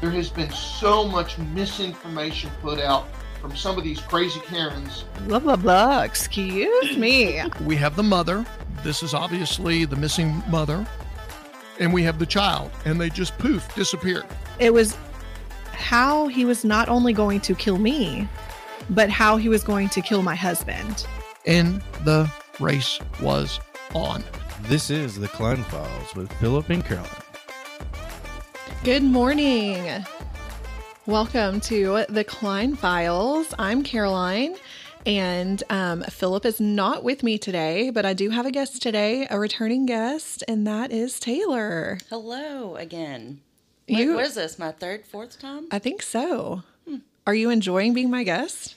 There has been so much misinformation put out from some of these crazy Karens. Blah, blah, blah. Excuse me. We have the mother. This is obviously the missing mother. And we have the child. And they just poof, disappeared. It was how he was not only going to kill me, but how he was going to kill my husband. And the race was on. This is the Klein Files with Philip and Caroline. Good morning. Welcome to the Klein Files. I'm Caroline, and um, Philip is not with me today, but I do have a guest today, a returning guest, and that is Taylor. Hello again. What, what is this? My third, fourth time? I think so. Are you enjoying being my guest?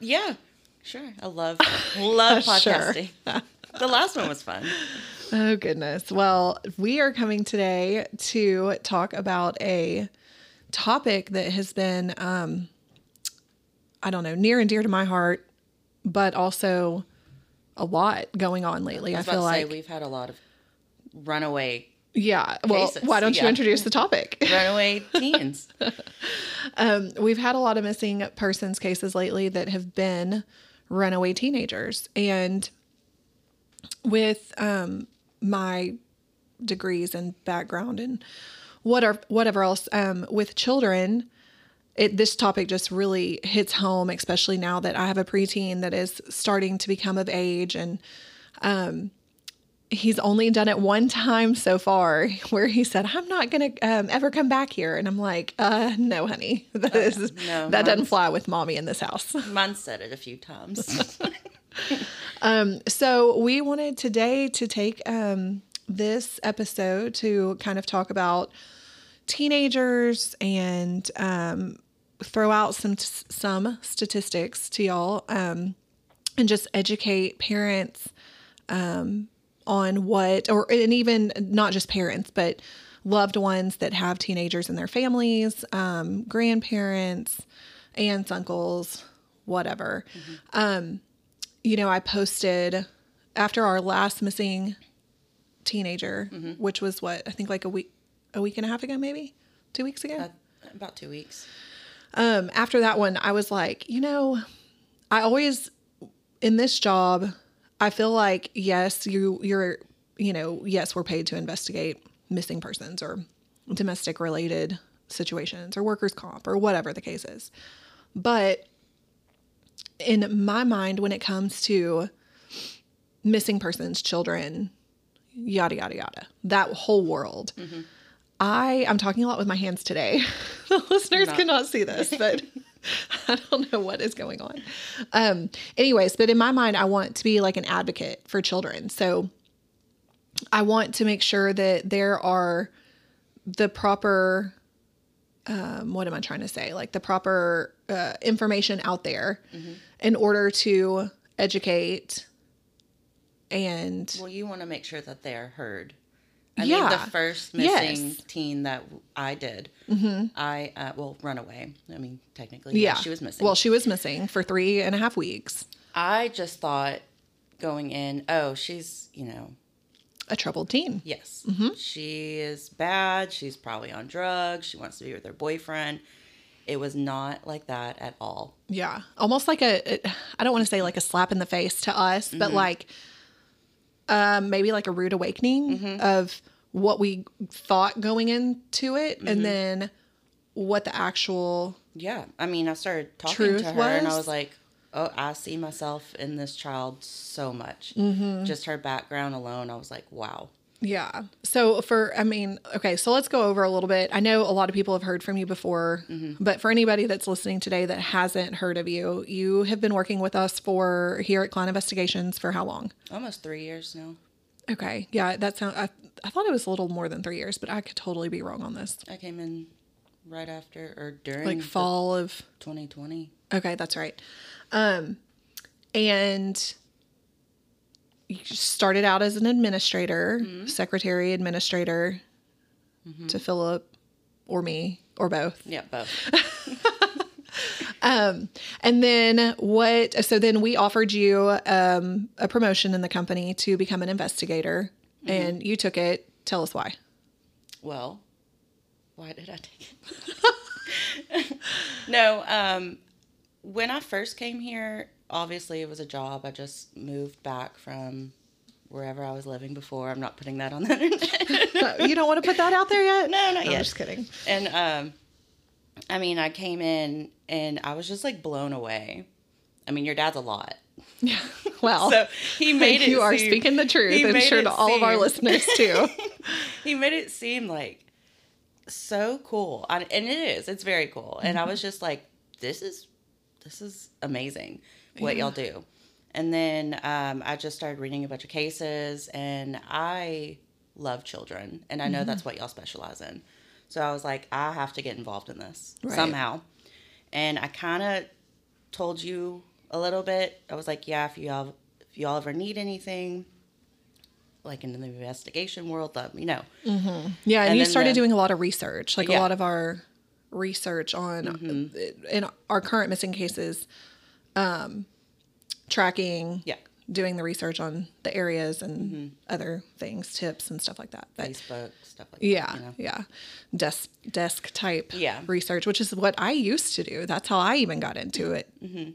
Yeah, sure. I love love podcasting. the last one was fun. Oh, goodness. Well, we are coming today to talk about a topic that has been, um, I don't know, near and dear to my heart, but also a lot going on lately. I, I was about feel to say like, we've had a lot of runaway yeah. Well, cases, why don't you introduce the topic? runaway teens. um, we've had a lot of missing persons cases lately that have been runaway teenagers. And with um, my degrees and background and whatever, whatever else, um, with children, it, this topic just really hits home, especially now that I have a preteen that is starting to become of age and um, he's only done it one time so far where he said, I'm not going to um, ever come back here. And I'm like, uh, no, honey, that is, no, that doesn't fly with mommy in this house. Mine said it a few times. So we wanted today to take um, this episode to kind of talk about teenagers and um, throw out some some statistics to y'all um, and just educate parents um, on what or and even not just parents but loved ones that have teenagers in their families um, grandparents aunts uncles whatever. Um, you know, I posted after our last missing teenager, which was what I think like a week, a week and a half ago, maybe two weeks ago. Uh, About two weeks. Um, after that one, I was like, you know, I always in this job, I feel like yes, you you're, you know, yes, we're paid to investigate missing persons or domestic related situations or workers' comp or whatever the case is, but in my mind, when it comes to missing persons, children, yada yada yada, that whole world. I I'm talking a lot with my hands today. the listeners cannot see this, but I don't know what is going on. Um anyways, but in my mind I want to be like an advocate for children. So I want to make sure that there are the proper um, what am I trying to say? Like the proper uh, information out there in order to educate and Well, you want to make sure that they're heard. I Yeah. mean, the first missing Yes. teen that I did, I, uh, well, runaway. I mean, technically, yeah, she was missing. Well, she was missing for three and a half weeks. I just thought going in, oh, she's, you know, A troubled teen. yes, Mm-hmm. she is bad. She's probably on drugs. She wants to be with her boyfriend. It was not like that at all. Yeah, almost like a. I don't want to say like a slap in the face to us, but like, um, maybe like a rude awakening of what we thought going into it, and then what the actual Yeah. I mean, I started talking to her and I was? was like, oh, I see myself in this child so much. Mm-hmm. Just her background alone, I was like, wow. Yeah. So for I mean, okay, so let's go over a little bit. I know a lot of people have heard from you before, but for anybody that's listening today that hasn't heard of you, you have been working with us for here at Klein Investigations for how long? Almost three years now. Okay. Yeah, that sounds I, I thought it was a little more than 3 years, but I could totally be wrong on this. I came in right after or during Like fall of 2020. Okay, that's right. Um and you started out as an administrator, secretary administrator to Philip or me or both. Yeah, both. Um, and then what? So then we offered you um, a promotion in the company to become an investigator, and you took it. Tell us why. Well, why did I take it? no, um, when I first came here, obviously it was a job. I just moved back from wherever I was living before. I'm not putting that on the internet. you don't want to put that out there yet? No, not I'm yet. just kidding. and um, I mean, I came in and I was just like blown away. I mean, your dad's a lot. Yeah. Well, So he made it. you are speaking the truth. I'm made sure to all of our seem- listeners too. he made it seem like so cool I, and it is it's very cool and i Mm-hmm. was just like this is this is amazing what y'all do. And then um, i just started reading a bunch of cases and i love children and i know Mm-hmm. that's what y'all specialize in. So i was like i have to get involved in this Right. somehow. And i kind of told you a little bit. I was like yeah if you all if y'all ever need anything like in the investigation world let me know. Yeah, and, And you started the- doing a lot of research, like a lot of our research on Mm-hmm. in our current missing cases, um, tracking, Yeah. doing the research on the areas and other things, tips and stuff like that. But Facebook stuff like yeah, that. You know? yeah, desk desk type Yeah. research, which is what I used to do. That's how I even got into it Mm-hmm.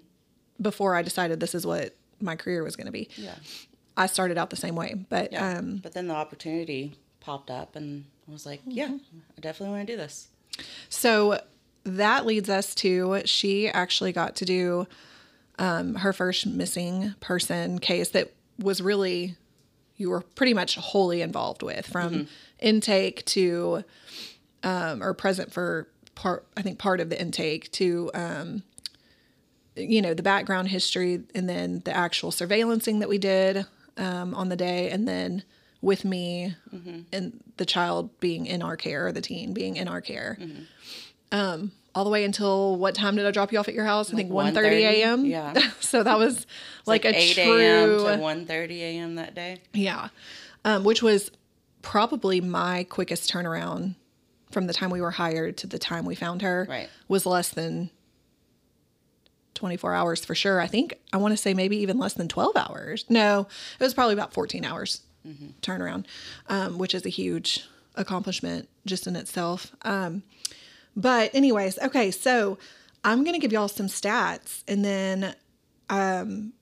before I decided this is what my career was going to be. Yeah. I started out the same way, but Yeah. um, but then the opportunity popped up, and I was like, yeah, Mm-hmm. I definitely want to do this. So that leads us to she actually got to do um, her first missing person case that was really you were pretty much wholly involved with from intake to um, or present for part I think part of the intake to um, you know the background history and then the actual surveillancing that we did um, on the day. And then with me and the child being in our care or the teen being in our care um, all the way until what time did I drop you off at your house? I think 1.30 1:30, a.m. yeah. so that was like, a 8 true a.m. to 1.30 a.m. that day. yeah, um, which was probably my quickest turnaround from the time we were hired to the time we found her. Right. was less than 24 hours for sure. I think I want to say maybe even less than 12 hours. No, it was probably about 14 hours turnaround, um, which is a huge accomplishment just in itself. Um, but, anyways, okay, so I'm going to give y'all some stats and then um,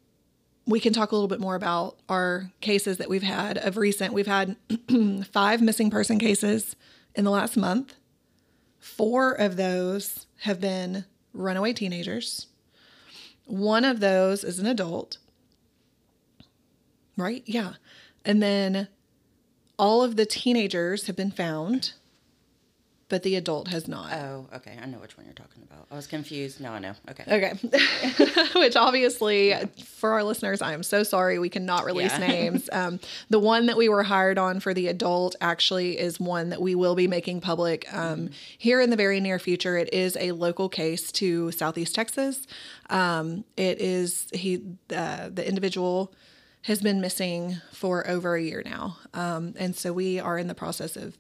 we can talk a little bit more about our cases that we've had of recent. We've had five missing person cases in the last month. Four of those have been runaway teenagers. One of those is an adult. Right? Yeah. And then all of the teenagers have been found, but the adult has not. Oh, okay. I know which one you're talking about. I was confused. No, I know. Okay. Okay. Which obviously, for our listeners, I am so sorry we cannot release Yeah. names. Um, the one that we were hired on for the adult actually is one that we will be making public um, here in the very near future. It is a local case to Southeast Texas. Um, it is he uh, the individual has been missing for over a year now, um, and so we are in the process of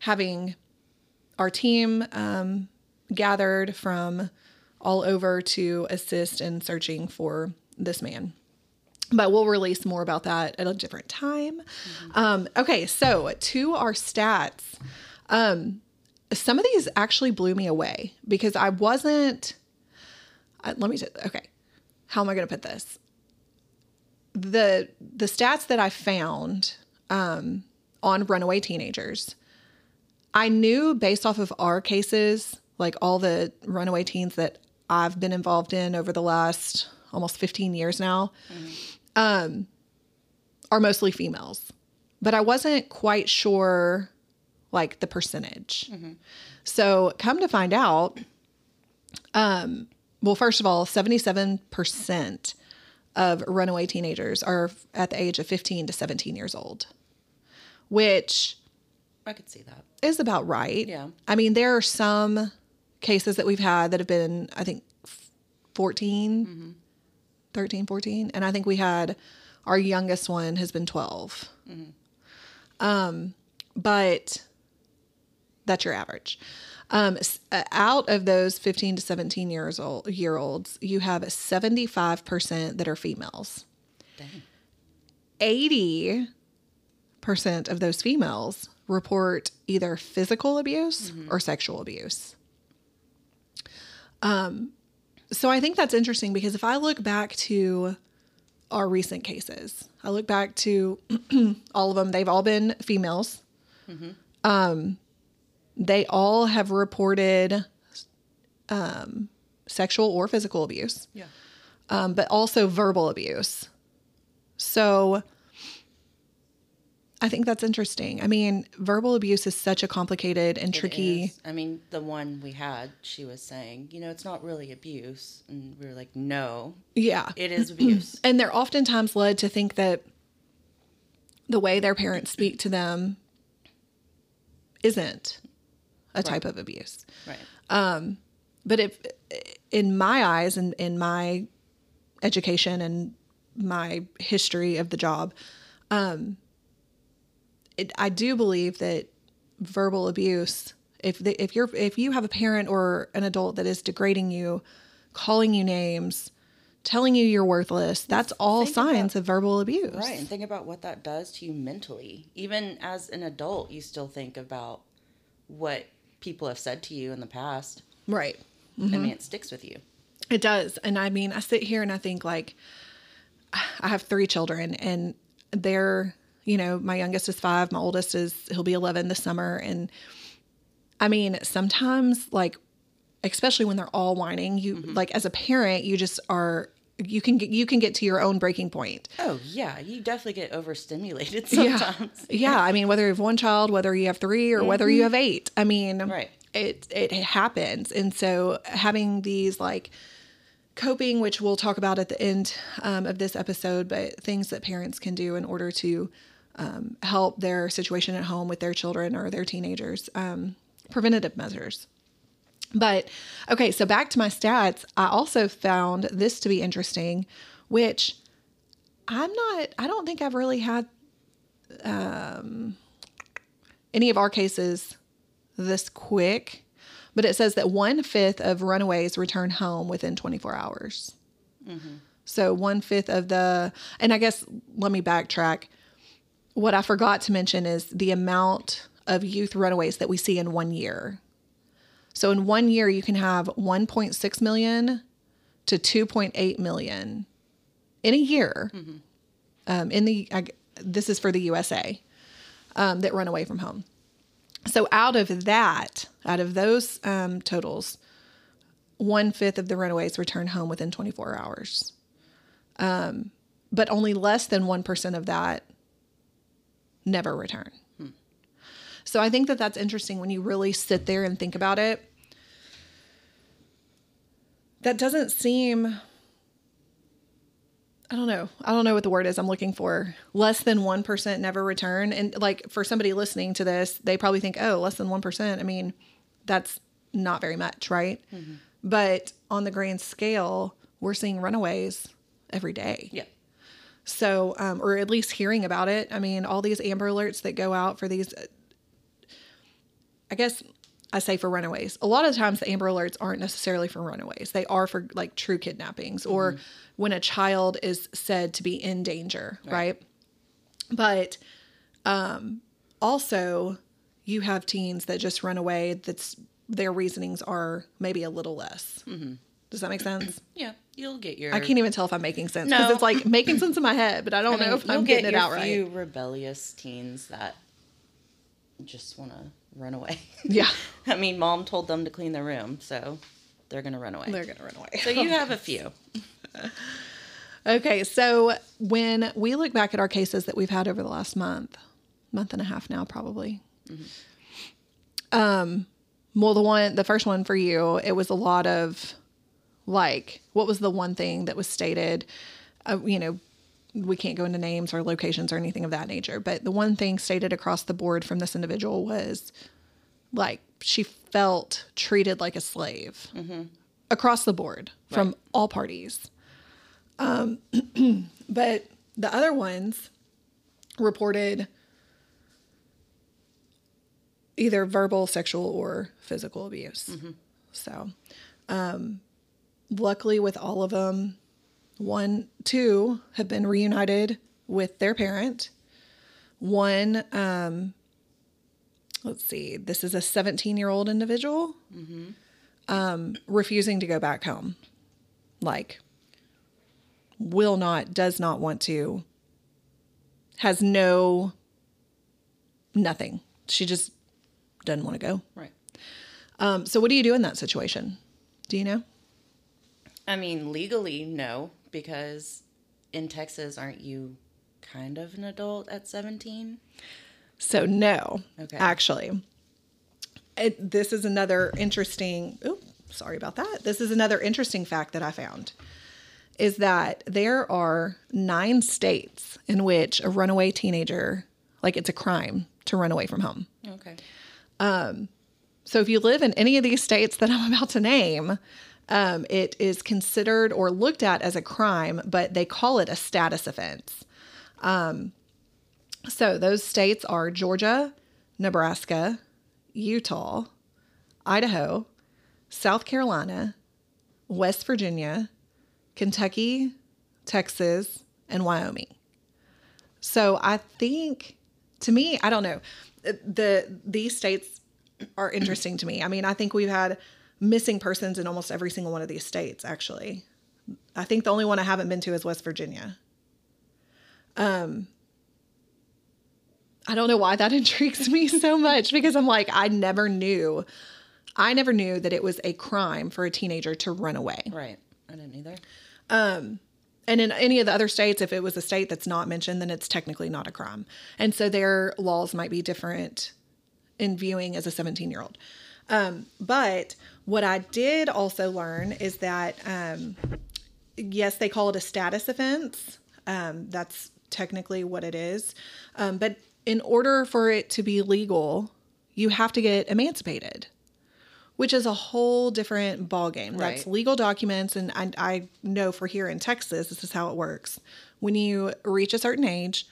having our team um, gathered from all over to assist in searching for this man. But we'll release more about that at a different time. Um, okay, so to our stats. Um, some of these actually blew me away because I wasn't. Uh, let me. T- okay, how am I going to put this? The the stats that I found um, on runaway teenagers I knew based off of our cases, like all the runaway teens that I've been involved in over the last almost 15 years now, um, are mostly females. But I wasn't quite sure, like, the percentage. So, come to find out, um, well, first of all, 77% of runaway teenagers are at the age of 15 to 17 years old, which I could see that. is about right. Yeah. I mean, there are some cases that we've had that have been, I think, 14, 13, 14. And I think we had our youngest one has been 12. Um, but that's your average. Um, uh, out of those 15 to 17 years old year olds, you have 75% that are females. Dang. 80% of those females report either physical abuse or sexual abuse. Um, so I think that's interesting because if I look back to our recent cases, I look back to all of them, they've all been females. Um, they all have reported um, sexual or physical abuse Yeah. um, but also verbal abuse. So I think that's interesting. I mean, verbal abuse is such a complicated and It tricky. is. I mean, the one we had, she was saying, you know, it's not really abuse. And we were like, no, Yeah. it is abuse. And they're oftentimes led to think that the way their parents speak to them isn't a type of abuse. right. But if, in my eyes and in my education and my history of the job, um, it, I do believe that verbal abuse, if the, if you're if you have a parent or an adult that is degrading you, calling you names, telling you you're worthless, that's all Think signs about- of verbal abuse. Right. And think about what that does to you mentally. Even as an adult, you still think about what people have said to you in the past. Right. I mean, mm-hmm. it sticks with you. It does. And I mean, I sit here and I think like I have three children and they're, you know, my youngest is 5, my oldest is he'll be 11 this summer and I mean, sometimes like especially when they're all whining, you mm-hmm. like as a parent, you just are you can get you can get to your own breaking point. Oh, yeah. You definitely get overstimulated Yeah. sometimes. Yeah, I mean whether you have one child, whether you have 3 or whether you have 8. I mean, Right. it it happens and so having these like coping which we'll talk about at the end um, of this episode but things that parents can do in order to um, help their situation at home with their children or their teenagers um, preventative measures but okay so back to my stats i also found this to be interesting which i'm not i don't think i've really had um, any of our cases this quick, but it says that one fifth of runaways return home within 24 hours. So one fifth of the, and I guess let me backtrack. What I forgot to mention is the amount of youth runaways that we see in one year. So in one year, you can have 1.6 million to 2.8 million in a year. Um, in the, I, this is for the USA um, that run away from home. So out of that, out of those um, totals, one fifth of the runaways return home within 24 hours. Um, but only less than 1% of that never return. So I think that that's interesting when you really sit there and think about it. That doesn't seem I don't know. I don't know what the word is I'm looking for. Less than 1% never return. And like for somebody listening to this, they probably think, oh, less than 1%. I mean, that's not very much, right? But on the grand scale, we're seeing runaways every day. Yeah. So, um, or at least hearing about it. I mean, all these Amber Alerts that go out for these, I guess I say for runaways. A lot of times the Amber Alerts aren't necessarily for runaways, they are for like true kidnappings or when a child is said to be in danger, right? But um, also, you have teens that just run away, that's their reasonings are maybe a little less. Does that make sense? Yeah. You'll get your. I can't even tell if I'm making sense because No. it's like making sense in my head, but I don't I mean, know if I'm get getting it out right. few rebellious teens that just want to run away. Yeah, I mean, mom told them to clean their room, so they're gonna run away. they're gonna run away. so you have a few. Okay, so when we look back at our cases that we've had over the last month, month and a half now, probably. Um, well, the one, the first one for you, it was a lot of like, what was the one thing that was stated? Uh, you know, we can't go into names or locations or anything of that nature, but the one thing stated across the board from this individual was like she felt treated like a slave across the board from all parties. Um, but the other ones reported either verbal, sexual, or physical abuse. So, um, luckily, with all of them, one, two have been reunited with their parent. One um, let's see, this is a 17 year old individual um, refusing to go back home. Like, will not, does not want to, has no, nothing. She just doesn't want to go. Right. Um, so, what do you do in that situation? Do you know? I mean, legally, no, because in Texas, aren't you kind of an adult at 17? So no, Okay. actually, it, this is another interesting. Oh, sorry about that. This is another interesting fact that I found is that there are nine states in which a runaway teenager, like it's a crime to run away from home. Okay. Um, So if you live in any of these states that I'm about to name, um, it is considered or looked at as a crime, but they call it a status offense. Um, so those states are Georgia, Nebraska, Utah, Idaho, South Carolina, West Virginia, Kentucky, Texas, and Wyoming. So I think to me, I don't know. The these states are interesting to me. I mean, I think we've had missing persons in almost every single one of these states actually. I think the only one I haven't been to is West Virginia. Um I don't know why that intrigues me so much because I'm like I never knew I never knew that it was a crime for a teenager to run away. Right. I didn't either. Um, And in any of the other states, if it was a state that's not mentioned, then it's technically not a crime. And so their laws might be different in viewing as a 17 year old. Um, but what I did also learn is that, um, yes, they call it a status offense. Um, that's technically what it is. Um, but in order for it to be legal, you have to get emancipated which is a whole different ballgame. That's legal documents, and I, I know for here in Texas, this is how it works. When you reach a certain age,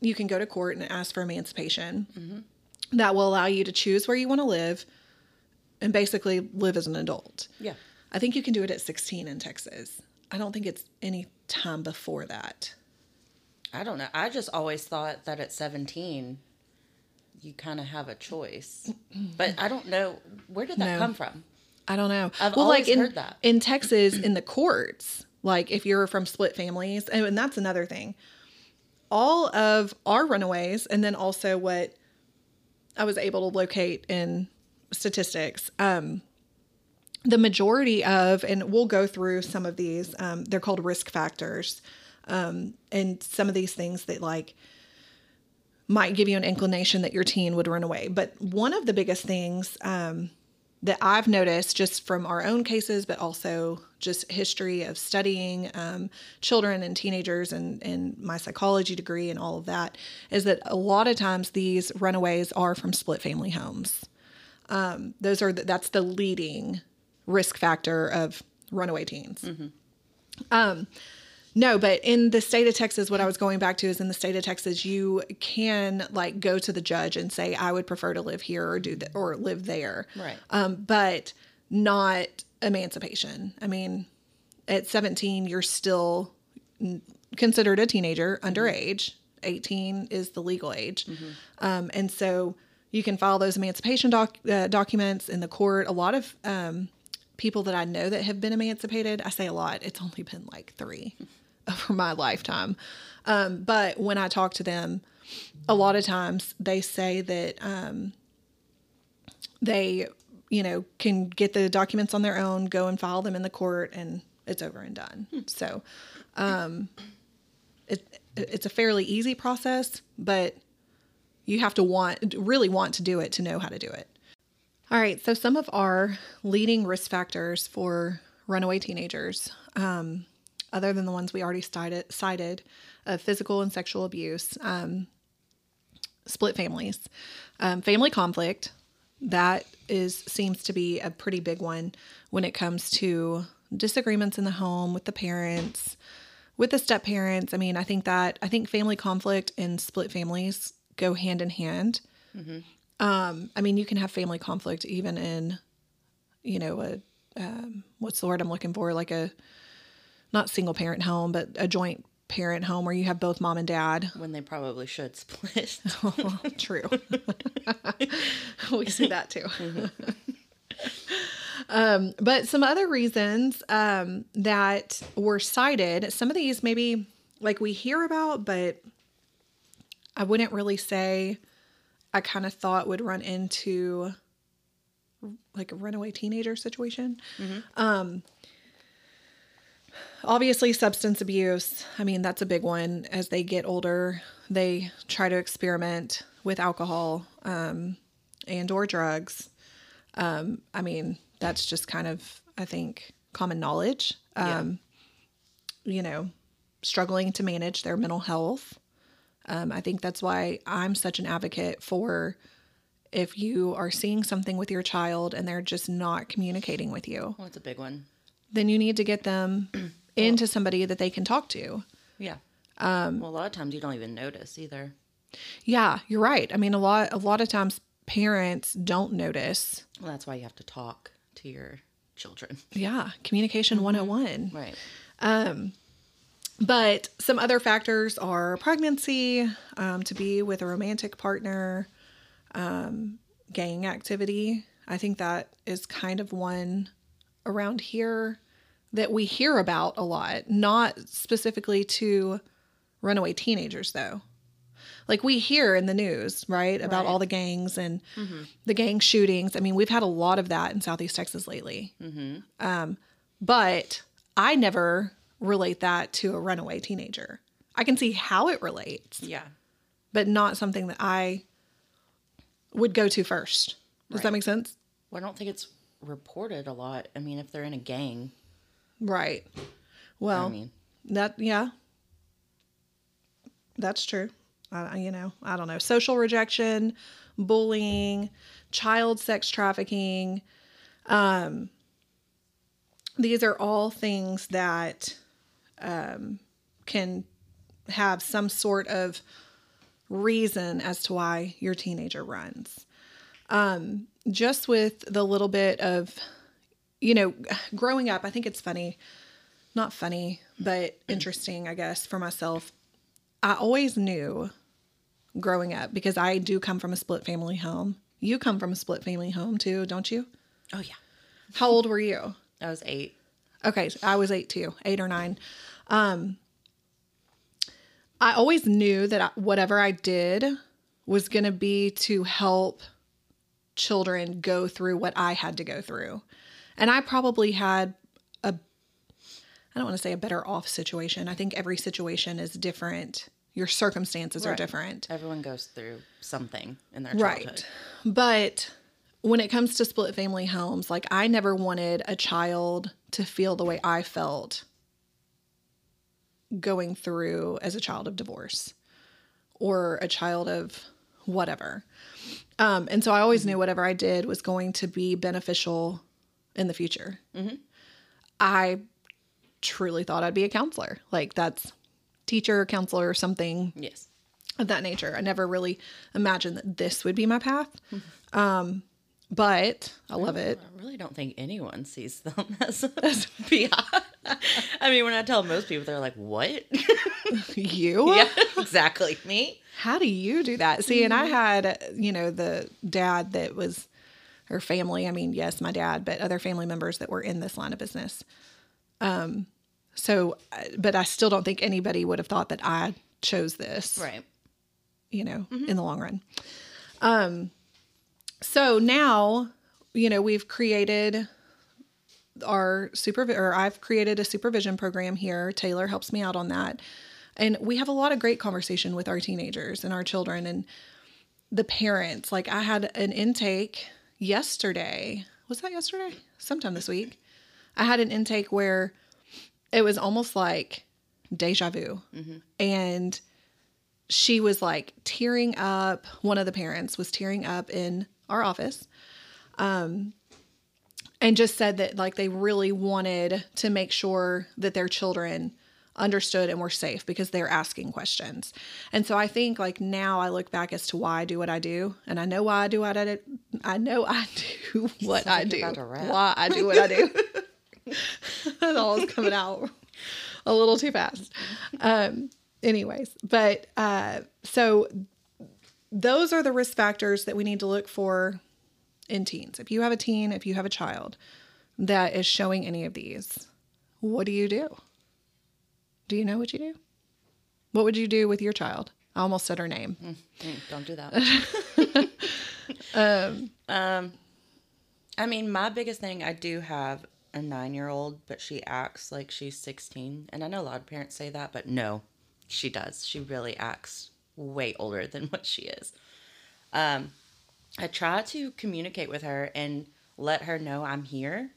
you can go to court and ask for emancipation. That will allow you to choose where you want to live and basically live as an adult. Yeah. I think you can do it at 16 in Texas. I don't think it's any time before that. I don't know. I just always thought that at 17, you kind of have a choice. But I don't know. Where did that No. come from? I don't know. I've well, always like in, heard that. in Texas, in the courts, like if you're from split families, and, and that's another thing. All of our runaways, and then also what I was able to locate in statistics, um, the majority of, and we'll go through some of these. Um, they're called risk factors, um, and some of these things that like might give you an inclination that your teen would run away. But one of the biggest things um, that I've noticed just from our own cases, but also just history of studying um, children and teenagers and, and my psychology degree and all of that, is that a lot of times these runaways are from split family homes. Um, those are the, that's the leading risk factor of runaway teens. Um, no, but in the state of Texas, what I was going back to is in the state of Texas, you can like go to the judge and say, I would prefer to live here or do that or live there. Right. Um, but not emancipation. I mean, at 17, you're still n- considered a teenager underage. 18 is the legal age. Um, and so you can file those emancipation doc, uh, documents in the court. A lot of um, people that I know that have been emancipated, I say a lot, it's only been like three over my lifetime. Um, but when I talk to them, a lot of times they say that um, they, you know, can get the documents on their own, go and file them in the court, and it's over and done. So, um, it it's a fairly easy process, but you have to want really want to do it to know how to do it. All right, so some of our leading risk factors for runaway teenagers, um, other than the ones we already cited, cited of physical and sexual abuse, um, split families, um, family conflict. That is seems to be a pretty big one when it comes to disagreements in the home with the parents, with the step parents. I mean, I think that I think family conflict and split families go hand in hand. Um, I mean, you can have family conflict even in, you know, a um, what's the word I'm looking for? Like a not single parent home, but a joint parent home where you have both mom and dad. When they probably should split. True. we see that too. um, but some other reasons um, that were cited, some of these maybe like we hear about, but I wouldn't really say I kind of thought would run into like a runaway teenager situation. Um, obviously, substance abuse. I mean, that's a big one. As they get older, they try to experiment with alcohol um, and or drugs. Um, I mean, that's just kind of, I think, common knowledge. Um, You know, struggling to manage their mental health. Um, I think that's why I'm such an advocate for if you are seeing something with your child and they're just not communicating with you, Well, it's a big one. then you need to get them into somebody that they can talk to. Yeah. Um, well, a lot of times you don't even notice either. Yeah, you're right. I mean, a lot a lot of times parents don't notice. Well, that's why you have to talk to your children. Yeah, communication 101. Right. But some other factors are pregnancy, um, to be with a romantic partner, um, gang activity. I think that is kind of one around here that we hear about a lot, not specifically to runaway teenagers, though. Like we hear in the news, right, about Right. all the gangs and the gang shootings. I mean, we've had a lot of that in Southeast Texas lately. Um, but I never relate that to a runaway teenager. I can see how it relates, Yeah. but not something that I would go to first. Does that make sense? Well, I don't think it's reported a lot. I mean, if they're in a gang, Right. Well, I mean, that yeah, that's true. I, you know, I don't know. Social rejection, bullying, child sex trafficking. Um, these are all things that um, can have some sort of reason as to why your teenager runs. Um, just with the little bit of, you know, growing up, I think it's funny not funny, but interesting, I guess, for myself. I always knew growing up because I do come from a split family home. You come from a split family home too, don't you? oh yeah, How old were you? I was eight. Okay, so I was eight too, eight or nine. Um, I always knew that I, whatever I did was going to be to help children go through what I had to go through. And I probably had a, I don't want to say a better off situation. I think every situation is different. Your circumstances are different. Everyone goes through something in their childhood. Right. But when it comes to split family homes, like I never wanted a child to feel the way I felt going through as a child of divorce or a child of whatever. Um, and so I always knew whatever I did was going to be beneficial in the future. I truly thought I'd be a counselor. Like that's teacher, counselor, or something Yes. of that nature. I never really imagined that this would be my path. Um, but I love it. I really don't think anyone sees them as PI. I mean, when I tell most people, they're like, "What?" You? yeah, exactly. Me? How do you do that? See, and I had, you know, the dad that was, her family. I mean, yes, my dad, but other family members that were in this line of business. Um, so, uh, but I still don't think anybody would have thought that I chose this. Right. you know, in the long run. Um, so now, you know, we've created our super or I've created a supervision program here. Taylor helps me out on that. And we have a lot of great conversation with our teenagers and our children and the parents. Like I had an intake yesterday. Was that yesterday? Sometime this week. I had an intake where it was almost like deja vu. Mm-hmm. And she was like tearing up. One of the parents was tearing up in our office. Um, and just said that like they really wanted to make sure that their children understood and were safe because they're asking questions. And so I think like now I look back as to why I do what I do, and I know why I do what I do. I know I do what I do. you're about to rap. Why I do what I do. that all is coming out a little too fast. Um, anyways, but uh, so those are the risk factors that we need to look for in teens. If you have a teen, if you have a child that is showing any of these, what do you do? Do you know what you do? What would you do with your child? I almost said her name. Mm, don't do that. um, I mean, my biggest thing, I do have a nine year old, but she acts like she's 16. And I know a lot of parents say that, but no, she does. She really acts way older than what she is. Um, I try to communicate with her and let her know I'm here.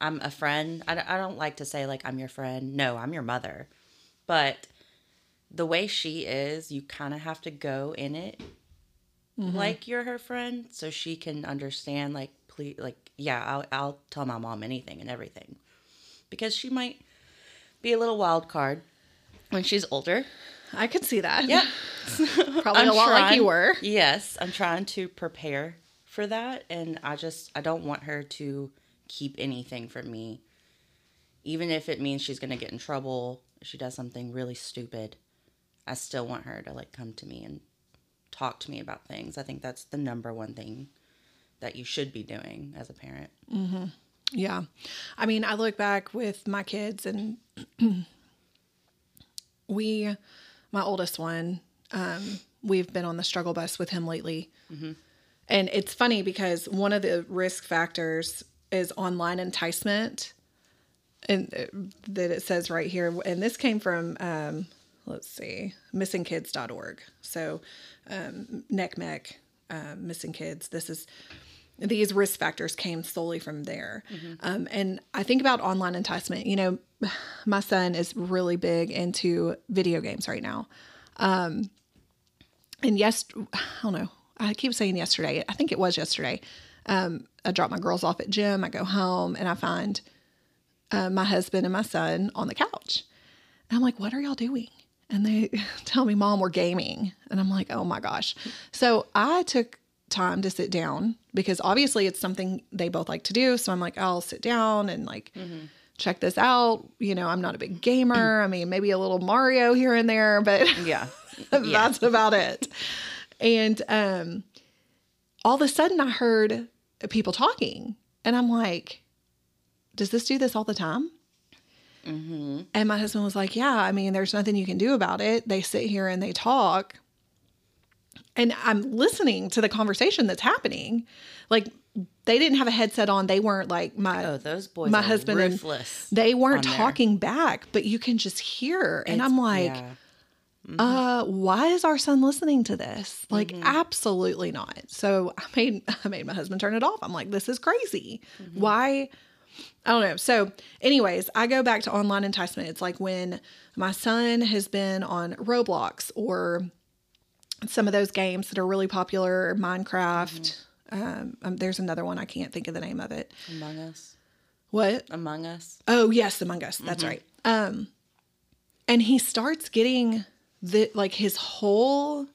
I'm a friend. I, I don't like to say, like, I'm your friend. No, I'm your mother. But the way she is, you kind of have to go in it like you're her friend so she can understand, like, please, like, yeah, I'll, I'll tell my mom anything and everything. Because she might be a little wild card when she's older. I could see that. Yeah. Probably a lot like you were. Yes, I'm trying to prepare for that, and I just I don't want her to keep anything from me, even if it means she's gonna get in trouble. If she does something really stupid, I still want her to like come to me and talk to me about things. I think that's the number one thing that you should be doing as a parent. Mm-hmm. Yeah. I mean, I look back with my kids and we, my oldest one, um, we've been on the struggle bus with him lately. And it's funny because one of the risk factors is online enticement. And uh, that it says right here, and this came from, um, let's see, missingkids.org. So, um, NCMEC, um, missing kids. This is these risk factors came solely from there. Um, and I think about online enticement. You know, my son is really big into video games right now. Um, and yes, I don't know. I keep saying yesterday. I think it was yesterday. Um, I drop my girls off at gym. I go home and I find uh, my husband and my son on the couch. And I'm like, what are y'all doing? And they tell me, Mom, we're gaming. And I'm like, oh my gosh. So I took time to sit down because obviously it's something they both like to do. So I'm like, I'll sit down and like check this out. You know, I'm not a big gamer. I mean, maybe a little Mario here and there, but Yeah. that's about it. And um, all of a sudden, I heard people talking, and I'm like, "Does this do this all the time?" And my husband was like, "Yeah, I mean, there's nothing you can do about it. They sit here and they talk." And I'm listening to the conversation that's happening. Like they didn't have a headset on. They weren't like my Oh, those boys my husband and they weren't on there. talking back, but you can just hear. And It's- I'm like, yeah. uh why is our son listening to this like Mm-hmm. absolutely not so i made i made my husband turn it off i'm like this is crazy Mm-hmm. why i don't know so anyways i go back to online enticement it's like when my son has been on roblox or some of those games that are really popular minecraft Mm-hmm. Um, um, there's another one i can't think of the name of it Among Us. what Among Us. Oh yes, Among Us. That's right. Um, and he starts getting the like his whole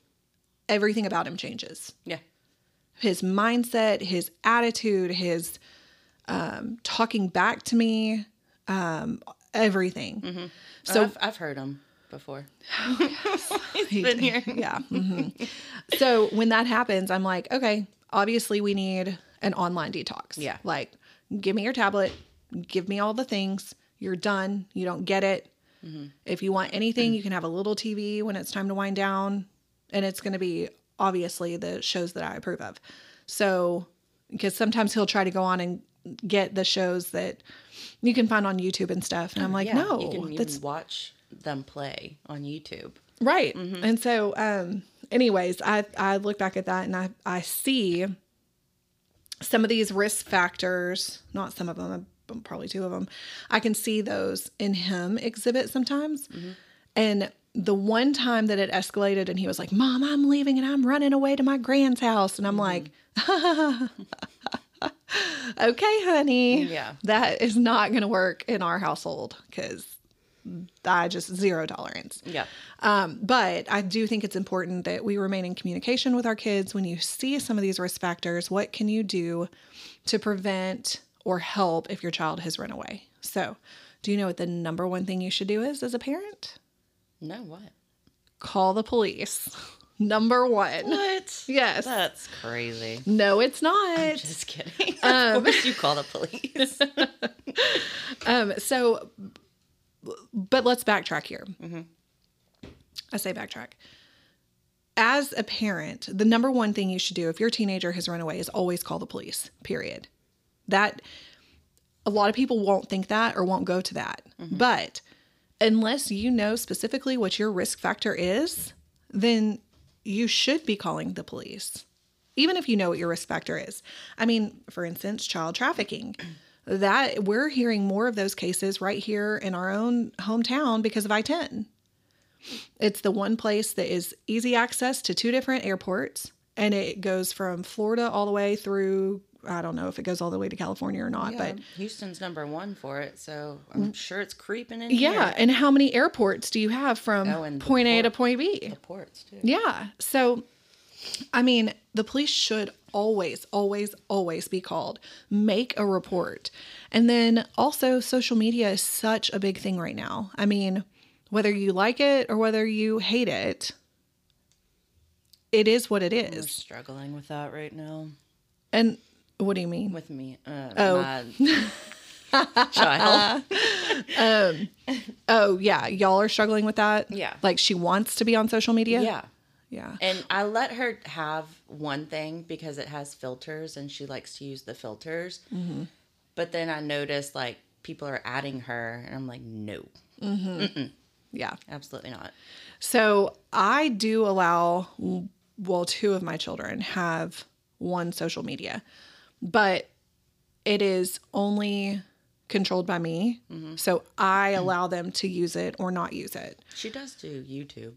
everything about him changes. Yeah. His mindset, his attitude, his um, talking back to me, um, everything. So So I've, I've heard him before. he- been here. Yeah. mhm. So when that happens, I'm like, okay, obviously we need an online detox. Yeah. Like, give me your tablet, give me all the things. You're done. You don't get it. Mm-hmm. If you want anything, you can have a little TV when it's time to wind down, and it's going to be obviously the shows that I approve of. So, because sometimes he'll try to go on and get the shows that you can find on YouTube and stuff, and I'm like, Yeah, no, You can that's watch them play on YouTube. Right. Mm-hmm. And so, um, anyways, I, I look back at that and I, I see some of these risk factors, not some of them, probably two of them. I can see those in him exhibit sometimes. Mm-hmm. And the one time that it escalated and he was like, Mom, I'm leaving and I'm running away to my grand's house. And I'm like, okay, honey. Yeah. That is not going to work in our household because I just zero tolerance. Yeah. Um, but I do think it's important that we remain in communication with our kids. When you see some of these risk factors, what can you do to prevent or help if your child has run away? So, do you know what the number one thing you should do is as a parent? No, what? Call the police. Number one. What? Yes. That's crazy. No, it's not. I'm Just kidding. Um, of course you call the police. Um, so, but let's backtrack here. Mm-hmm. I say backtrack. As a parent, the number one thing you should do if your teenager has run away is always call the police, period. That a lot of people won't think that or won't go to that. Mm-hmm. But unless you know specifically what your risk factor is, then you should be calling the police, even if you know what your risk factor is. I mean, for instance, child trafficking. That we're hearing more of those cases right here in our own hometown because of I 10. It's the one place that is easy access to two different airports, and it goes from Florida all the way through. I don't know if it goes all the way to California or not, but Houston's number one for it, so I'm mm. sure it's creeping in yeah. here. And how many airports do you have from Oh, point A to point B? The ports too. Yeah. So, I mean, the police should always, always, always be called. Make a report. And then also, social media is such a big thing right now. I mean, whether you like it or whether you hate it, it is what it is. We're struggling with that right now. And what do you mean? With me, uh, Oh. my child. Oh, yeah. Y'all are struggling with that? Yeah. Like she wants to be on social media? yeah. Yeah. And I let her have one thing because it has filters and she likes to use the filters. Mm-hmm. But then I noticed like people are adding her and I'm like, no, mm-hmm. Yeah. absolutely not. So I do allow, well, two of my children have one social media, but it is only controlled by me. Mm-hmm. So I mm-hmm. allow them to use it or not use it. She does do YouTube.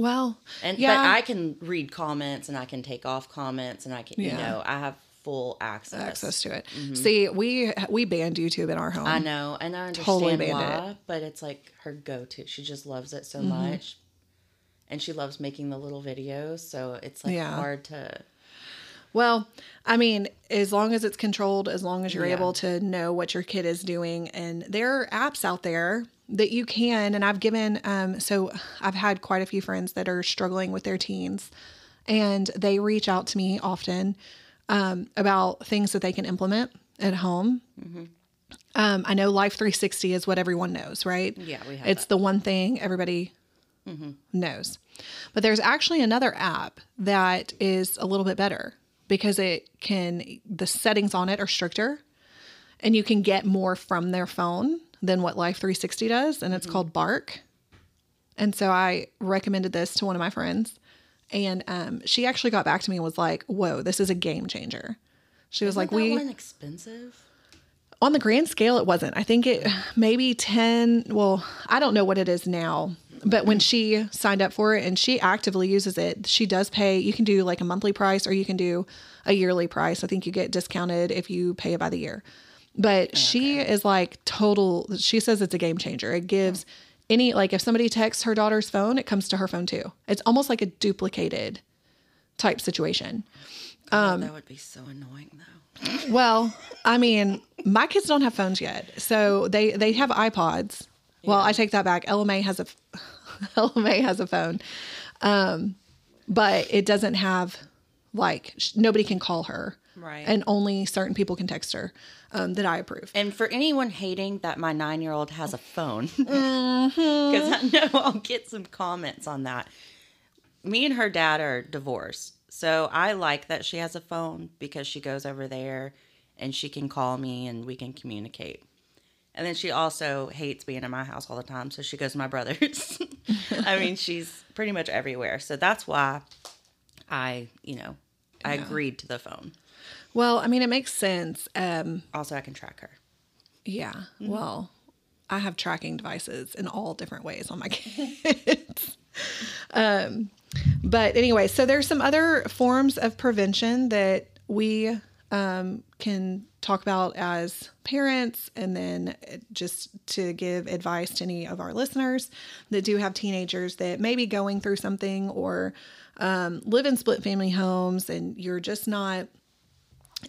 Well, And yeah, but I can read comments and I can take off comments and I can you know, I have full access. access to it. See, we we banned YouTube in our home. I know, and I understand Totally banned why, but it's like her go-to. She just loves it so Mm-hmm. much, and she loves making the little videos. So it's like Yeah. hard to. Well, I mean, as long as it's controlled, as long as you're Yeah. able to know what your kid is doing, and there are apps out there that you can. And I've given, um, so I've had quite a few friends that are struggling with their teens, and they reach out to me often um, about things that they can implement at home. Um, I know Life 360 is what everyone knows, right? Yeah, we have It's that. the one thing everybody knows. But there's actually another app that is a little bit better because it can, the settings on it are stricter and you can get more from their phone than what Life 360 does. And it's called Bark. And so I recommended this to one of my friends. And um, she actually got back to me and was like, whoa, this is a game changer. She was like, Isn't we expensive. on the grand scale it wasn't i think it maybe 10 well i don't know what it is now but when she signed up for it and she actively uses it she does pay you can do like a monthly price or you can do a yearly price i think you get discounted if you pay it by the year but she is like total she says it's a game changer. It gives any like if somebody texts her daughter's phone it comes to her phone too. It's almost like a duplicated type situation. Um, that would be so annoying though. well, I mean, my kids don't have phones yet, so they they have iPods. Well, I take that back. LMA has a LMA has a phone, um, but it doesn't have like sh- nobody can call her, Right. And only certain people can text her um, that I approve. And for anyone hating that my nine-year-old has a phone, Mm-hmm. because I know I'll get some comments on that. Me and her dad are divorced, so I like that she has a phone because she goes over there and she can call me and we can communicate. And then she also hates being in my house all the time, so she goes to my brother's. I mean, she's pretty much everywhere, so that's why I, you know, I agreed to the phone. Well, I mean, it makes sense. Um, Also, I can track her. Yeah. Well, I have tracking devices in all different ways on my kids. um, but anyway, so there's some other forms of prevention that we um, can talk about as parents, and then just to give advice to any of our listeners that do have teenagers that may be going through something or um, live in split family homes, and you're just not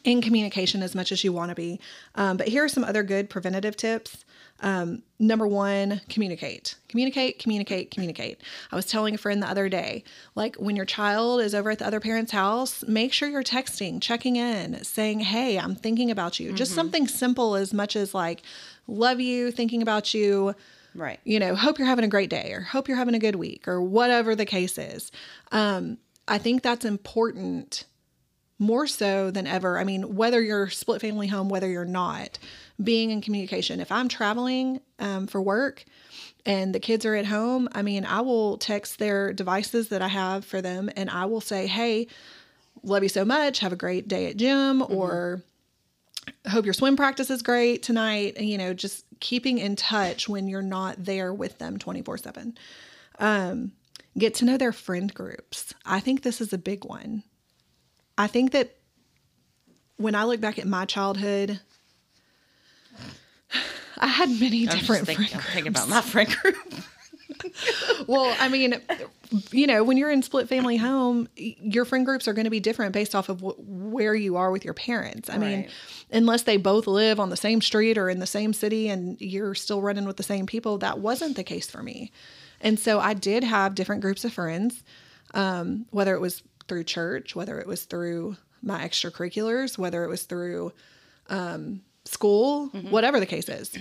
in communication as much as you want to be. Um, but here are some other good preventative tips Um, number one, communicate, communicate, communicate, communicate. I was telling a friend the other day, like when your child is over at the other parent's house, make sure you're texting, checking in, saying, Hey, I'm thinking about you. Just something simple as much as like, love you, thinking about you, Right. you know, hope you're having a great day or hope you're having a good week or whatever the case is. Um, I think that's important more so than ever. I mean, whether you're split family home, whether you're not, being in communication. If I'm traveling um, for work and the kids are at home, I mean, I will text their devices that I have for them and I will say, hey, love you so much. Have a great day at gym or hope your swim practice is great tonight. And, you know, just keeping in touch when you're not there with them 24 7. Um, get to know their friend groups. I think this is a big one. I think that when I look back at my childhood, I had many I'm different thinking, friend I'm thinking about my friend group. well, I mean, you know, when you're in split family home, your friend groups are going to be different based off of wh- where you are with your parents. I mean, unless they both live on the same street or in the same city and you're still running with the same people, that wasn't the case for me. And so I did have different groups of friends, um, whether it was through church, whether it was through my extracurriculars, whether it was through um, school, whatever the case is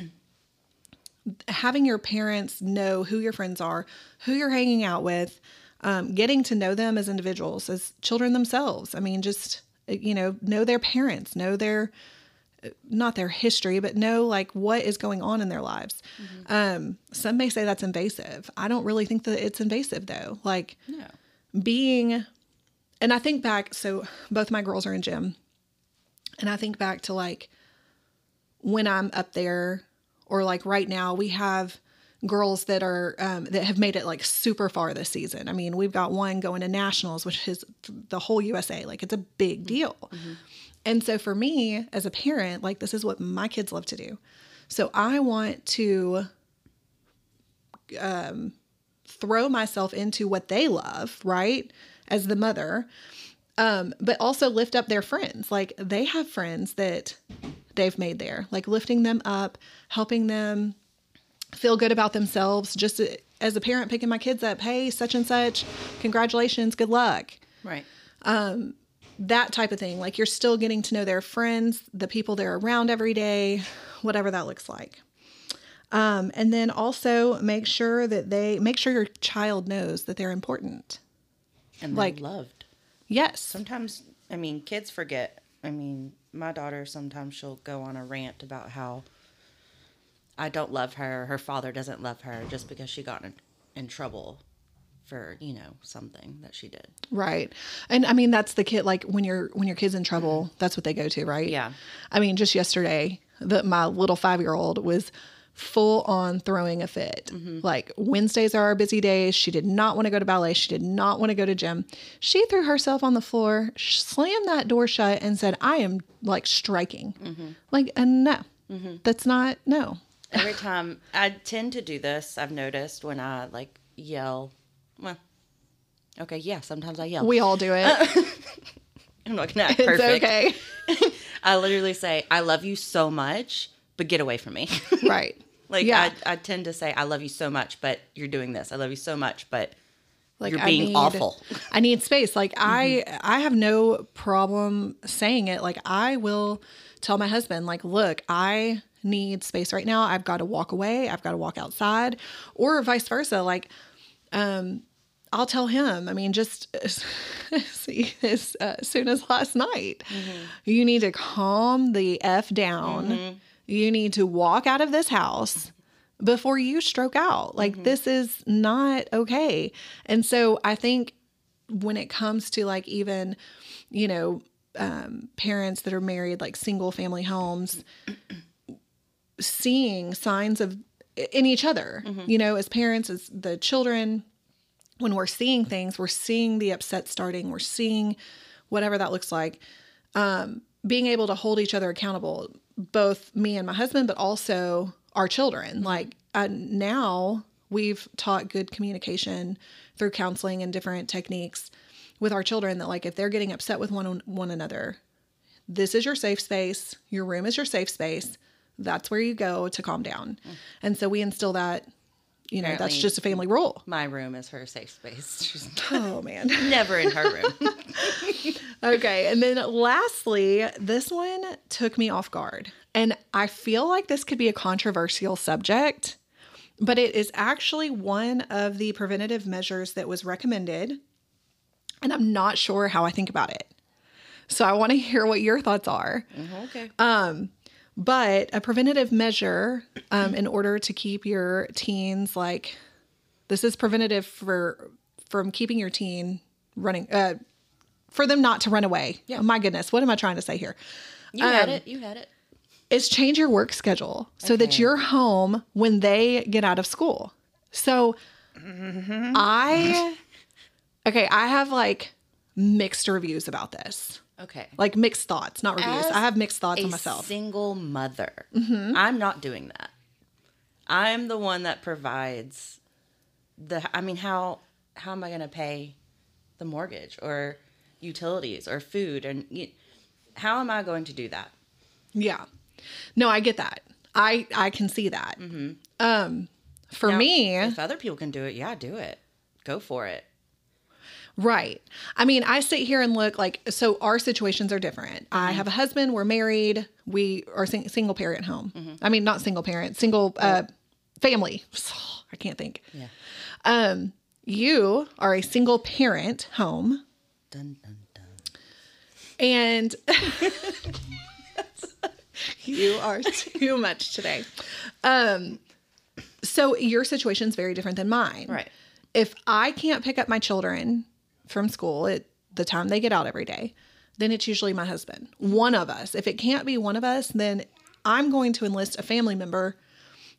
having your parents know who your friends are, who you're hanging out with, um, getting to know them as individuals, as children themselves. I mean, just, you know, know their parents, know their, not their history, but know like what is going on in their lives. Um, some may say that's invasive. I don't really think that it's invasive though. Like No. being, and I think back, so both my girls are in gym. And I think back to like when I'm up there, or like right now, we have girls that are um, that have made it like super far this season. I mean, we've got one going to nationals, which is the whole USA. Like it's a big deal. And so for me as a parent, like this is what my kids love to do. So I want to um, throw myself into what they love, right? As the mother, um, but also lift up their friends. Like they have friends that they've made there, like lifting them up, helping them feel good about themselves. Just as a parent picking my kids up, hey, such and such, congratulations, good luck Right. that type of thing. Like you're still getting to know their friends, the people they're around every day, whatever that looks like. Um, and then also make sure that they make sure your child knows that they're important. And Like- loved. Yes. Sometimes, I mean, kids forget. I mean, my daughter sometimes she'll go on a rant about how I don't love her, her father doesn't love her just because she got in, in trouble for, you know, something that she did. Right. And I mean that's the kid like when your when your kid's in trouble, mm-hmm. that's what they go to, right? Yeah. I mean just yesterday, that my little 5-year-old was full on throwing a fit. Mm-hmm. Like Wednesdays are our busy days. She did not want to go to ballet. She did not want to go to gym. She threw herself on the floor, slammed that door shut and said, "I am like striking." Mm-hmm. Like, and no. Mm-hmm. That's not no. Every time I tend to do this, I've noticed when I like yell. Well, okay, yeah, sometimes I yell. We all do it. I'm not gonna act it's perfect. okay. I literally say, "I love you so much, but get away from me." right. like Yeah. I, I tend to say, "I love you so much, but you're doing this. I love you so much, but like you're I being need- awful." I need space. Like I Mm-hmm. I have no problem saying it. Like I will tell my husband like, "Look, I need space right now. I've got to walk away. I've got to walk outside." Or vice versa. Like um I'll tell him. I mean, just as, see, as uh, soon as last night, Mm-hmm. you need to calm the f down. You need to walk out of this house before you stroke out. Like Mm-hmm. this is not okay. And so I think when it comes to like even, you know, um, parents that are married, like single family homes, seeing signs of in each other, you know, as parents, as the children, when we're seeing things, we're seeing the upset starting, we're seeing whatever that looks like. Um, being able to hold each other accountable, both me and my husband, but also our children. Like uh, now, we've taught good communication through counseling and different techniques with our children. That like if they're getting upset with one one another, this is your safe space. Your room is your safe space. that's where you go to calm down. And so we instill that, you know, that's just a family rule. My room is her safe space. She's Oh man. never in her room. Okay. And then lastly, this one took me off guard. And I feel like this could be a controversial subject, but it is actually one of the preventative measures that was recommended. And I'm not sure how I think about it. So I want to hear what your thoughts are. Mm-hmm, okay. Um, But a preventative measure um, in order to keep your teens like this is preventative for from keeping your teen running uh, for them not to run away. Yeah. Oh, my goodness, what am I trying to say here? you had um, it. You had it. Is change your work schedule so that you're home when they get out of school. So I okay, I have like mixed reviews about this. Okay. Like mixed thoughts, not reviews. As I have mixed thoughts a on myself. single mother. Mm-hmm. I'm not doing that. I'm the one that provides the. I mean, how how am I going to pay the mortgage or utilities or food and you, how am I going to do that? Yeah. No, I get that. I I can see that. Um for Now, me, if other people can do it, yeah, do it. Go for it. Right. I mean, I sit here and look like so our situations are different. I have a husband, we're married, we are sing- single parent home. I mean, not single parent, single uh family. I can't think. Yeah. Um you are a single parent home Dun dun dun. and you are too much today. Um so your situation is very different than mine. Right. If I can't pick up my children from school at the time they get out every day, then it's usually my husband. One of us. If it can't be one of us, then I'm going to enlist a family member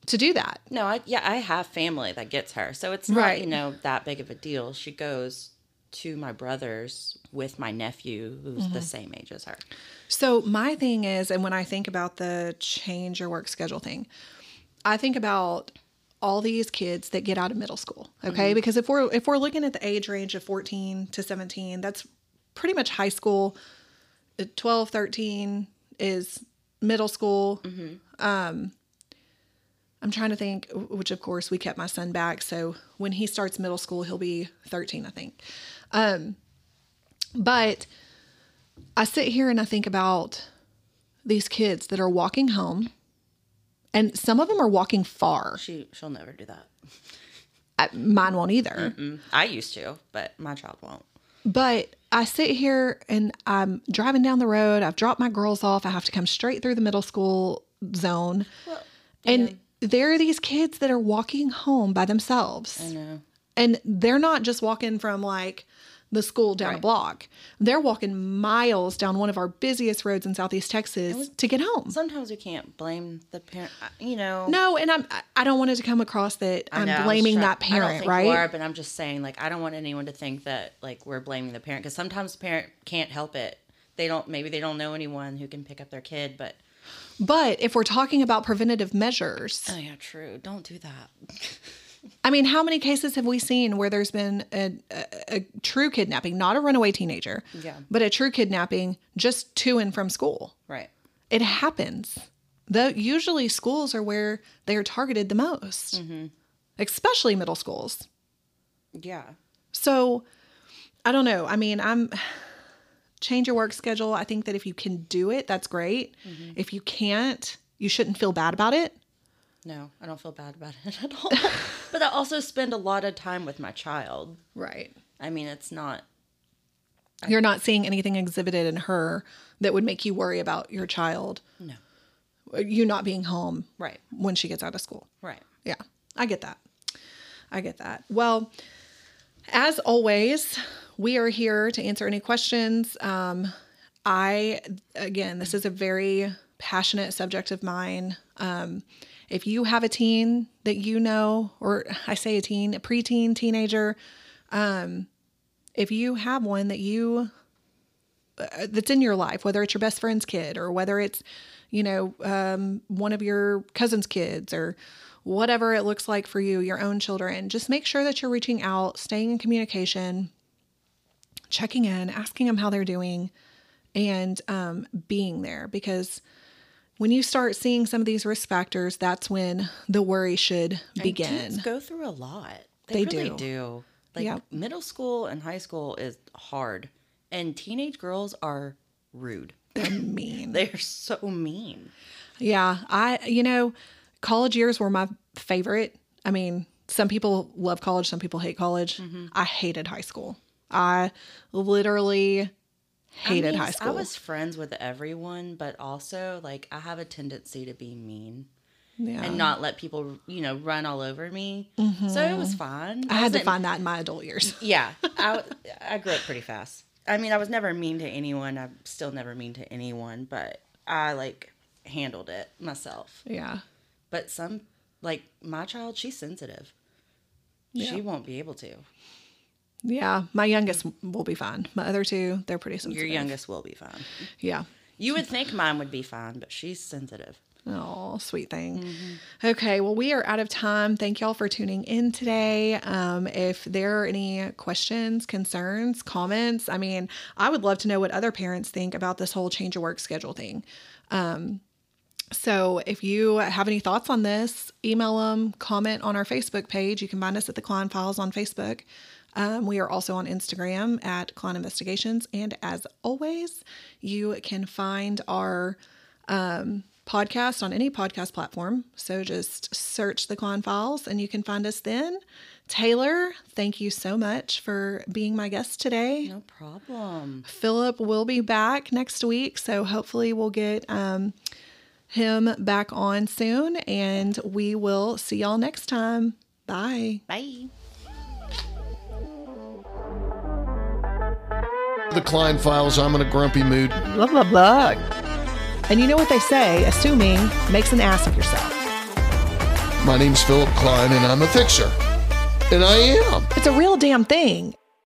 to do that. No, I yeah, I have family that gets her. So it's not, Right. you know, that big of a deal. She goes to my brother's with my nephew who's Mm-hmm. the same age as her. So my thing is, and when I think about the change your work schedule thing, I think about all these kids that get out of middle school. Okay, because if we're if we're looking at the age range of 14 to 17, that's pretty much high school. Uh, 12, 13 is middle school. Um, I'm trying to think, which of course we kept my son back. So when he starts middle school, he'll be 13, I think. Um, but I sit here and I think about these kids that are walking home, and some of them are walking far. She she'll never do that. Uh, Mine won't either. Mm, I used to, but my child won't. But I sit here and I'm driving down the road. I've dropped my girls off. I have to come straight through the middle school zone. and there are these kids that are walking home by themselves. I know. And they're not just walking from like the school down a block. They're walking miles down one of our busiest roads in Southeast Texas to get home. Sometimes we can't blame the parent. Uh, you know. No, and I'm I- don't want it to come across that I'm know, was blaming try- that I don't parent, right? Are, but I'm just saying, like, I don't want anyone to think that like we're blaming the parent because sometimes the parent can't help it. They don't. Maybe they don't know anyone who can pick up their kid, but But if we're talking about preventative measures, oh yeah, true. Don't do that. I mean, how many cases have we seen where there's been a, a, a true kidnapping, not a runaway teenager, Yeah. but a true kidnapping just to and from school? Right. It happens. The usually schools are where they are targeted the most, mm-hmm. especially middle schools. Yeah. So I don't know. I mean, I'm change your work schedule. I think that if you can do it, that's great. Mm-hmm. If you can't, you shouldn't feel bad about it. No, I don't feel bad about it at all. but I also spend a lot of time with my child. Right. I mean, it's not. You're not seeing anything exhibited in her that would make you worry about your child, No. you not being home Right. when she gets out of school. Right. Yeah, I get that. I get that. Well, as always, we are here to answer any questions. Um, I, again, this is a very passionate subject of mine. Um, if you have a teen that you know, or I say a teen, a preteen, teenager, um, if you have one that you uh, that's in your life, whether it's your best friend's kid or whether it's, you know, um, one of your cousin's kids or whatever it looks like for you, your own children, just make sure that you're reaching out, staying in communication, checking in, asking them how they're doing, and um, being there. Because when you start seeing some of these risk factors, that's when the worry should begin. go through a lot. They They, really do. do. Like Yep. middle school and high school is hard, and teenage girls are rude. They're mean. They're so mean. Yeah, I you know, college years were my favorite. I mean, some people love college, some people hate college. Mm-hmm. I hated high school. I literally hated I mean, high school. I was friends with everyone, but also like I have a tendency to be mean yeah. and not let people, you know, run all over me. So it was fine. Mm-hmm. I had to find that in my adult years. Yeah, I, I grew up pretty fast. I mean, I was never mean to anyone. I'm still never mean to anyone, but I like handled it myself. yeah. But some, like my child, she's sensitive. She won't be able to. Yeah. My youngest will be fine. My other two, they're pretty sensitive. Your youngest will be fine. Yeah. You would think mine would be fine, but she's sensitive. Oh, sweet thing. Okay, well, we are out of time. Thank y'all for tuning in today. Um, if there are any questions, concerns, comments, I mean, I would love to know what other parents think about this whole change of work schedule thing. Um, so if you have any thoughts on this, email them, comment on our Facebook page. You can find us at the Klein Files on Facebook. Um, we are also on Instagram at Klein Investigations. And as always, you can find our um, podcast on any podcast platform. So just search the Klein Files and you can find us then. Taylor, thank you so much for being my guest today. No problem. Philip will be back next week. So hopefully we'll get um, him back on soon and we will see y'all next time. Bye. Bye. The Klein Files, I'm in a grumpy mood. Blah, blah, blah. And you know what they say assuming makes an ass of yourself. My name's Philip Klein, and I'm a fixer. And I am. It's a real damn thing.